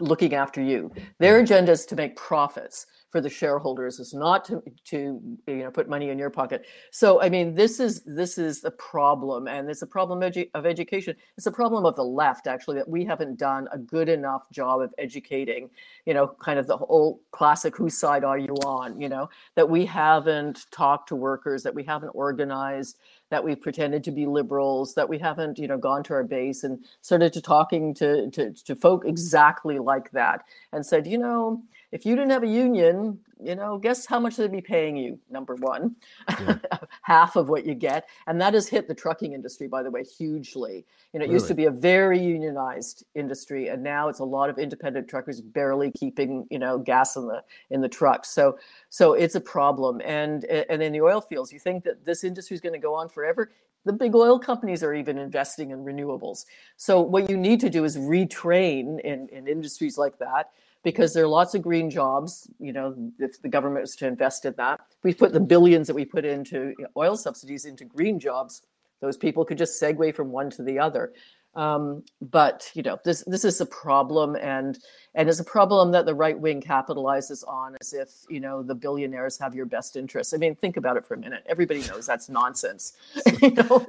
looking after you. Their mm. agenda is to make profits for the shareholders is not to to you know put money in your pocket. So i mean this is this is the problem and it's a problem edu- of education. It's a problem of the left actually that we haven't done a good enough job of educating you know kind of the whole classic whose side are you on? you know that we haven't talked to workers that we haven't organized that we've pretended to be liberals, that we haven't, you know, gone to our base and started to talking to, to, to folk exactly like that and said, you know, if you didn't have a union, you know, guess how much they'd be paying you? Number one, yeah. [LAUGHS] half of what you get, and that has hit the trucking industry, by the way, hugely. You know, it really? used to be a very unionized industry, and now it's a lot of independent truckers barely keeping, you know, gas in the in the trucks. So, so it's a problem. And and in the oil fields, you think that this industry is going to go on forever? The big oil companies are even investing in renewables. So what you need to do is retrain in, in industries like that because there are lots of green jobs. You know, if the government was to invest in that, we put the billions that we put into oil subsidies into green jobs, those people could just segue from one to the other. Um, but you know, this this is a problem, and and it's a problem that the right wing capitalizes on, as if you know the billionaires have your best interests. I mean, think about it for a minute. Everybody knows that's nonsense. [LAUGHS] you know,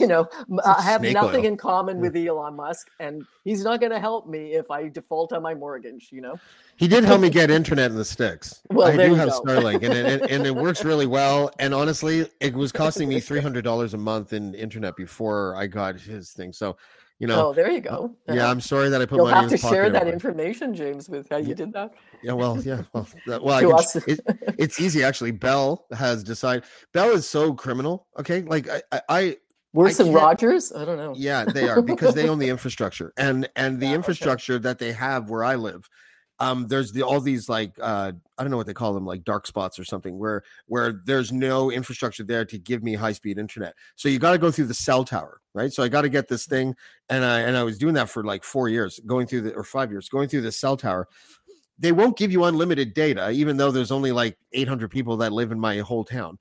you know, I have nothing oil. in common with Elon Musk, and he's not going to help me if I default on my mortgage. You know. He did help me [LAUGHS] get internet in the sticks. Well, I do have go. Starlink, and it, and it works really [LAUGHS] well. And honestly, it was costing me three hundred dollars a month in internet before I got his thing. So, you know, oh, there you go. yeah, I'm sorry that I put You'll money have in to share that information, James, with how you Yeah. did that. Yeah, well, yeah, well, that, well, I To can, us. it, it's easy actually. Bell has decided. Bell is so criminal. Okay, like I, I, I Worse than Rogers? I don't know. yeah, they are because they own the [LAUGHS] infrastructure and and the Yeah, okay. infrastructure that they have where I live. Um, there's the all these like uh, I don't know what they call them, like dark spots or something, where where there's no infrastructure there to give me high speed internet. So you got to go through the cell tower, right? So I got to get this thing, and I and I was doing that for like four years, going through the or five years, going through the cell tower. They won't give you unlimited data, even though there's only like 800 people that live in my whole town.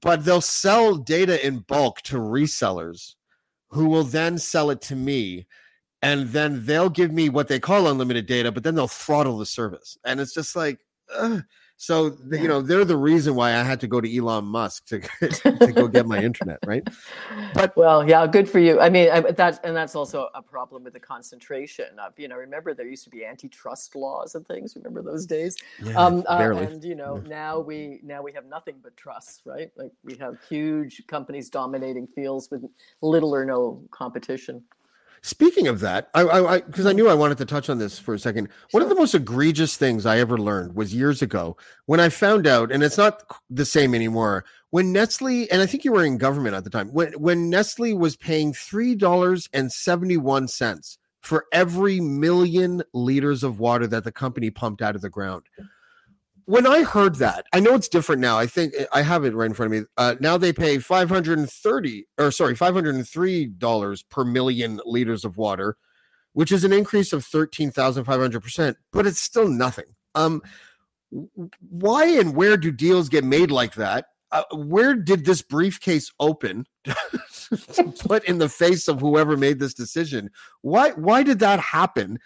But they'll sell data in bulk to resellers who will then sell it to me and then they'll give me what they call unlimited data but then they'll throttle the service and it's just like ugh. so the- you know they're the reason why i had to go to elon musk to, [LAUGHS] to go get my internet right [LAUGHS] But- well, yeah, good for you. I mean, I, that's and that's also a problem with the concentration of you know. Remember, there used to be antitrust laws and things. Remember those days? um, uh, barely and you know, now we now we have nothing but trust, right? Like we have huge companies dominating fields with little or no competition. Speaking of that, I I because I, mm-hmm. knew I wanted to touch on this for a second. One of the most egregious things I ever learned was years ago when I found out, and it's not the same anymore. When Nestle, and I think you were in government at the time, when when Nestle was paying three dollars and seventy one cents for every million liters of water that the company pumped out of the ground. Mm. When I heard that, I know it's different now. I think I have it right in front of me. Uh, now they pay 530 or sorry, $503 per million liters of water, which is an increase of 13,500%, but it's still nothing. Um, why and where do deals get made like that? Uh, where did this briefcase open [LAUGHS] to put in the face of whoever made this decision? Why why did that happen?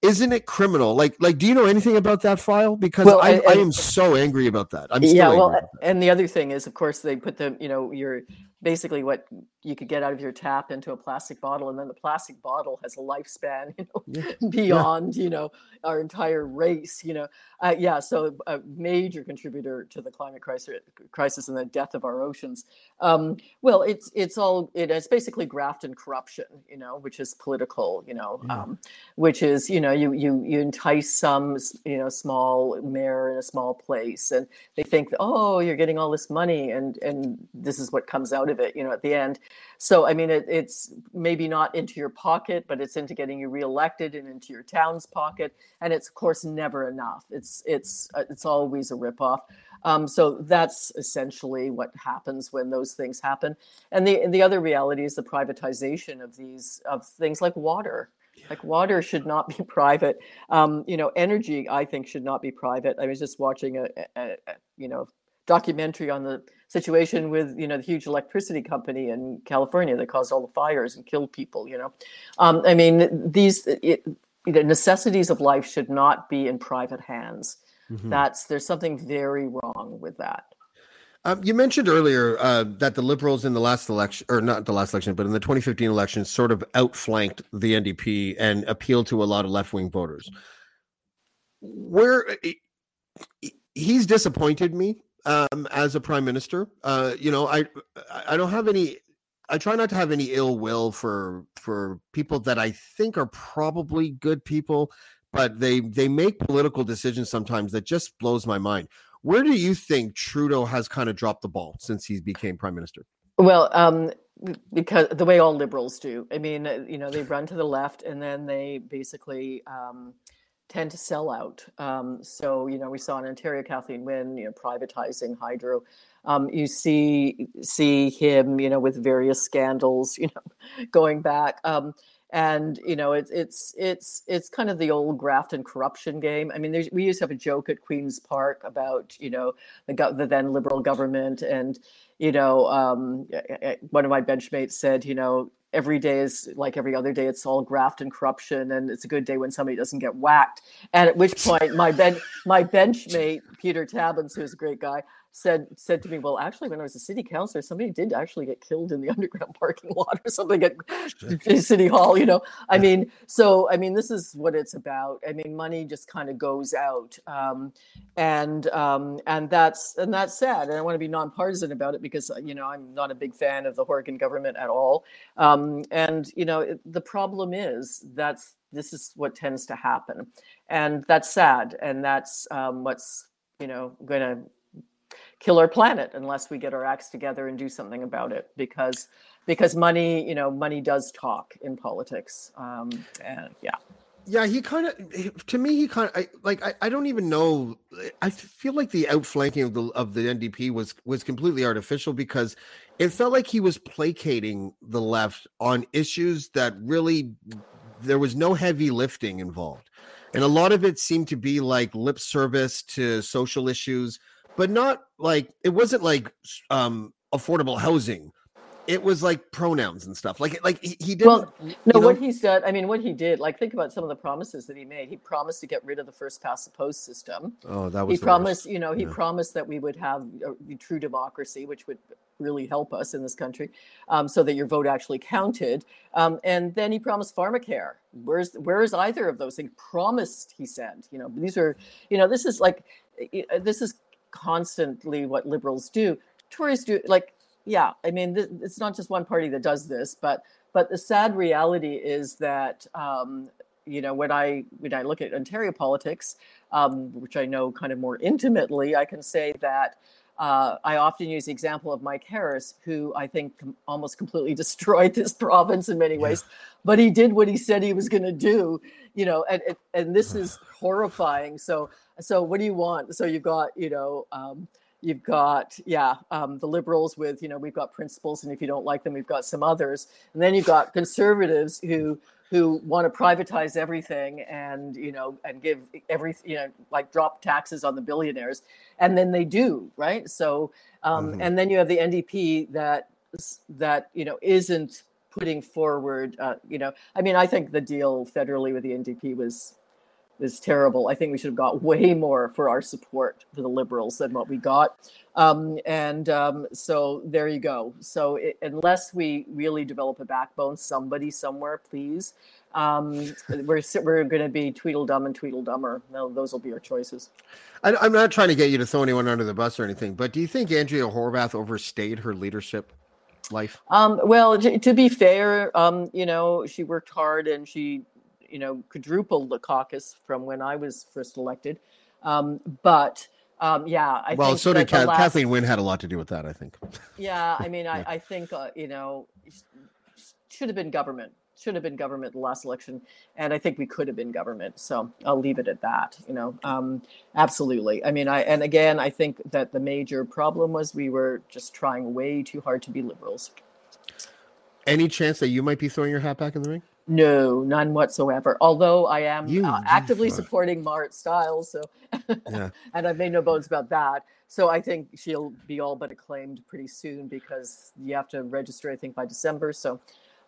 Isn't it criminal? Like like do you know anything about that file? Because Well, I, and- I am so angry about that. I'm yeah, well, and the other thing is, of course, they put them. You know, you're basically what you could get out of your tap into a plastic bottle, and then the plastic bottle has a lifespan, [LAUGHS] you know, Yeah. beyond you know our entire race. You know, uh, yeah. So a major contributor to the climate crisis, crisis and the death of our oceans. Um, well, it's it's all it is basically graft and corruption. You know, which is political. You know, Yeah. um, which is you know you you you entice some you know small mayor in a small place and they think oh you're getting all this money and and this is what comes out of it you know at the end so i mean it, it's maybe not into your pocket but it's into getting you reelected and into your town's pocket and it's of course never enough. It's it's uh, it's always a ripoff. Um, so that's essentially what happens when those things happen. And the and the other reality is the privatization of these of things like water. Like water should not be [LAUGHS] private. Um, you know energy i think should not be private. I was just watching a, a, a you know documentary on the situation with you know the huge electricity company in california that caused all the fires and killed people you know um, i mean these it, know, necessities of life should not be in private hands Mhm. that's there's something very wrong with that Um, you mentioned earlier uh, that the Liberals in the last election, or not the last election, but in the 2015 election, sort of outflanked the NDP and appealed to a lot of left wing voters. Where he's disappointed me um, as a prime minister. Uh, you know, I I don't have any. I try not to have any ill will for for people that I think are probably good people, but they they make political decisions sometimes that just blows my mind. Where do you think Trudeau has kind of dropped the ball since he became prime minister? Well, um, because the way all liberals do. I mean, you know, they run to the left and then they basically um, tend to sell out. Um, so, you know, we saw in Ontario, Kathleen Wynne, you know, privatizing hydro. Um, you see see him, you know, with various scandals, [LAUGHS] you know, going back. Um, and you know, it's it's it's it's kind of the old graft and corruption game. I mean, we used to have a joke at Queens Park about you know the the then Liberal government and you know, um, eh, eh, one of my benchmates said, you know, every day is like every other day. It's all graft and corruption, and it's a good day when somebody doesn't get whacked. And at which point, my ben my benchmate Peter Tabuns, who's a great guy, said said to me, "Well, actually, when I was a city councilor, somebody did actually get killed in the [LAUGHS] underground parking lot or something at [LAUGHS] City Hall." You know, I mean, so I mean, this is what it's about. I mean, money just kind of goes out, um, and um, and that's and that's sad. And I want to be nonpartisan about it because you know I'm not a big fan of the Horgan government at all. Um, and you know, it, the problem is that's this is what tends to happen, and that's sad, and that's um, what's you know going to kill our planet unless we get our acts together and do something about it because because money you know money does talk in politics um and yeah. Yeah he kind of to me he kind of like I, I don't even know i feel like the outflanking of the of the ndp was was completely artificial because it felt like he was placating the left on issues that really there was no heavy lifting involved. And a lot of it seemed to be like lip service to social issues but not like it wasn't like um affordable housing. It was like pronouns and stuff. Like like he, he didn't well no know? what he's done i mean what he did like think about some of the promises that he made. He promised to get rid of the first past the post system. Oh that was he promised worst. you know he yeah. promised that we would have a true democracy which would really help us in this country um, so that your vote actually counted. Um, and then he promised pharmacare. Where's where is either of those things? Promised he said you know these are you know this is like this is constantly what liberals do. Tories do like, yeah. I mean, th- it's not just one party that does this, but but the sad reality is that um, you know when I when I look at Ontario politics, um, which I know kind of more intimately, I can say that. Uh, I often use the example of Mike Harris, who I think com- almost completely [LAUGHS] destroyed this province in many ways, yeah. but he did what he said he was going to do, you know, and, and, this is [SIGHS] horrifying. So so what do you want? So you've got, you know, um, you've got yeah um, the liberals with you know we've got principles and if you don't like them we've got some others and then you've got conservatives who who want to privatize everything and you know and give every you know like drop taxes on the billionaires and then they do right so um, mm-hmm. and then you have the ndp that that you know isn't putting forward uh, you know i mean i think the deal federally with the ndp was is terrible. I think we should have got [LAUGHS] way more for our support for the liberals than what we got. Um, and um, so there you go. So it, unless we really develop a backbone, somebody somewhere, please, um, we're we're going to be Tweedledum and Tweedledummer. No, those will be our choices. I, am not trying to get you to throw anyone under the bus or anything, but do you think Andrea Horwath overstayed her leadership? Life? Um, well, to, to, be fair, um, you know, she worked hard and she you know quadrupled the caucus from when I was first elected. Um, but um, yeah, I well, so did last, Kathleen Wynne had a lot to do with that. I think. Yeah, I mean, I, [LAUGHS] I think uh, you know should have been government should have been government the last election and i think we could have been government so i'll leave it at that you know um, absolutely i mean i and again i think that the major problem was we were just trying way too hard to be liberals any chance that you might be throwing your hat back in the ring no, none whatsoever. Although I am you, uh, actively supporting Marit Stiles, so [LAUGHS] yeah. and I've made no bones about that. So I think she'll be all but acclaimed pretty soon because you have to register, I think, by December. So,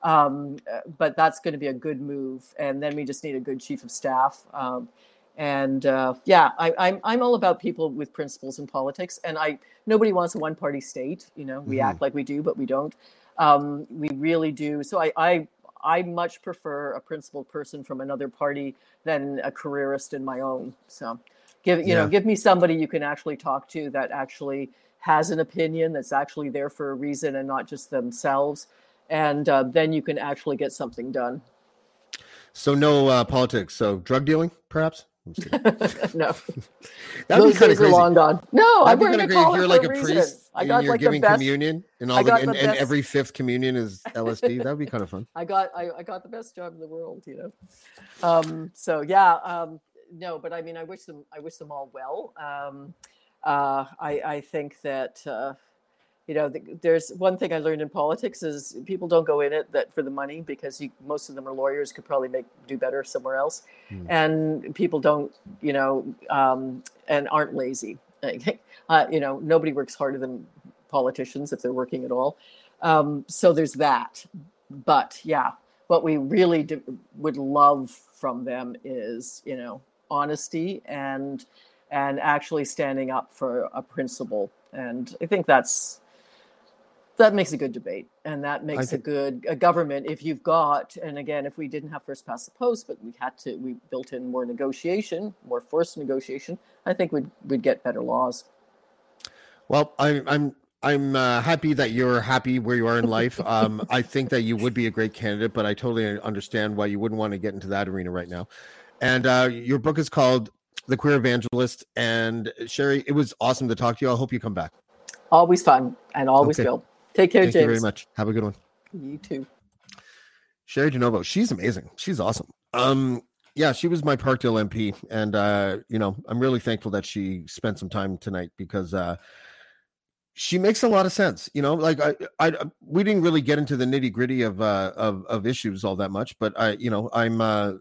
um, uh, but that's going to be a good move, and then we just need a good chief of staff. Um, and uh, yeah, I, am I'm, I'm all about people with principles in politics, and I nobody wants a one party state. You know, we mm-hmm. act like we do, but we don't. Um, we really do. So I, I I much prefer a principled person from another party than a careerist in my own. So give you yeah. know, give me somebody you can actually talk to that actually has an opinion that's actually there for a reason and not just themselves. And uh, then you can actually get something done. So no uh, politics. So drug dealing, perhaps. [LAUGHS] no, [LAUGHS] those days are long gone. No, I'm wearing a collar You're like a, a priest. I got and you're like giving best, communion, and all the, and, the and, every fifth communion is LSD. That'd be kind of fun. I got I, I got the best job in the world, you know. Um, so yeah, um, no, but I mean, I wish them I wish them all well. Um, uh, I I think that. Uh, you know, the, there's one thing I learned in politics is people don't go in it that for the money because you, most of them are lawyers could probably make do better somewhere else, mm. and people don't, you know, um, and aren't lazy. [LAUGHS] uh, you know, nobody works harder than politicians if they're working at all. Um, so there's that. but yeah, what we really do, would love from them is you know honesty and and actually standing up for a principle. And I think that's that makes a good debate and that makes think- a good a government if you've got and again if we didn't have first past the post but we had to we built in more negotiation more forced negotiation i think we'd we'd get better laws Well, I, I'm I'm uh, happy that you're happy where you are in life. [LAUGHS] Um, I think that you would be a great candidate, but I totally understand why you wouldn't want to get into that arena right now. And uh, your book is called The Queer Evangelist. And Cheri, it was awesome to talk to you. I hope you come back. always fun and always Okay. Take care James. Thank james you very much. Have a good one. you too Cheri Di Novo, she's amazing. She's awesome. Um, yeah, she was my Parkdale MP, and uh, you know, I'm really thankful that she spent some time tonight because uh, she makes a lot of sense. You know, like I, I, we didn't really get into the nitty gritty of uh, of of issues all that much, but I, you know, I'm uh,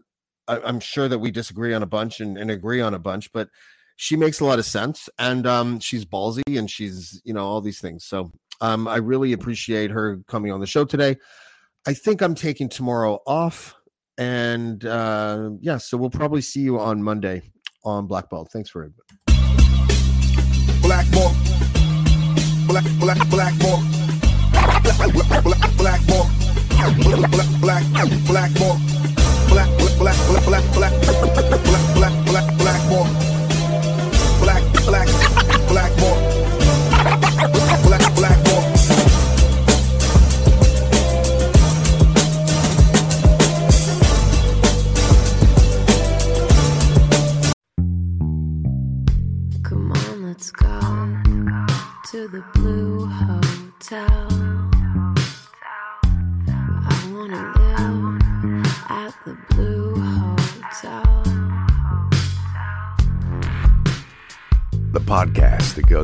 I, I'm sure that we disagree on a bunch and, and agree on a bunch, but she makes a lot of sense, and um, she's ballsy, and she's you know all these things. So um, I really appreciate her coming on the show today. I think I'm taking tomorrow off. And uh, yeah, so we'll probably see you on Monday on Blackball. Thanks for it. Black. Black, black, black. Black, black, black, black. Black, black, black, black. Black, black, black, black, black, black, black,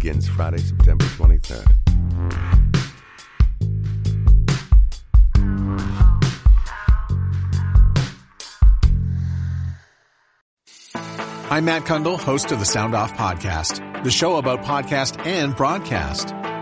Begins Friday, September 23rd. I'm Matt Cundill, host of the Sound Off Podcast, the show about podcast and broadcast.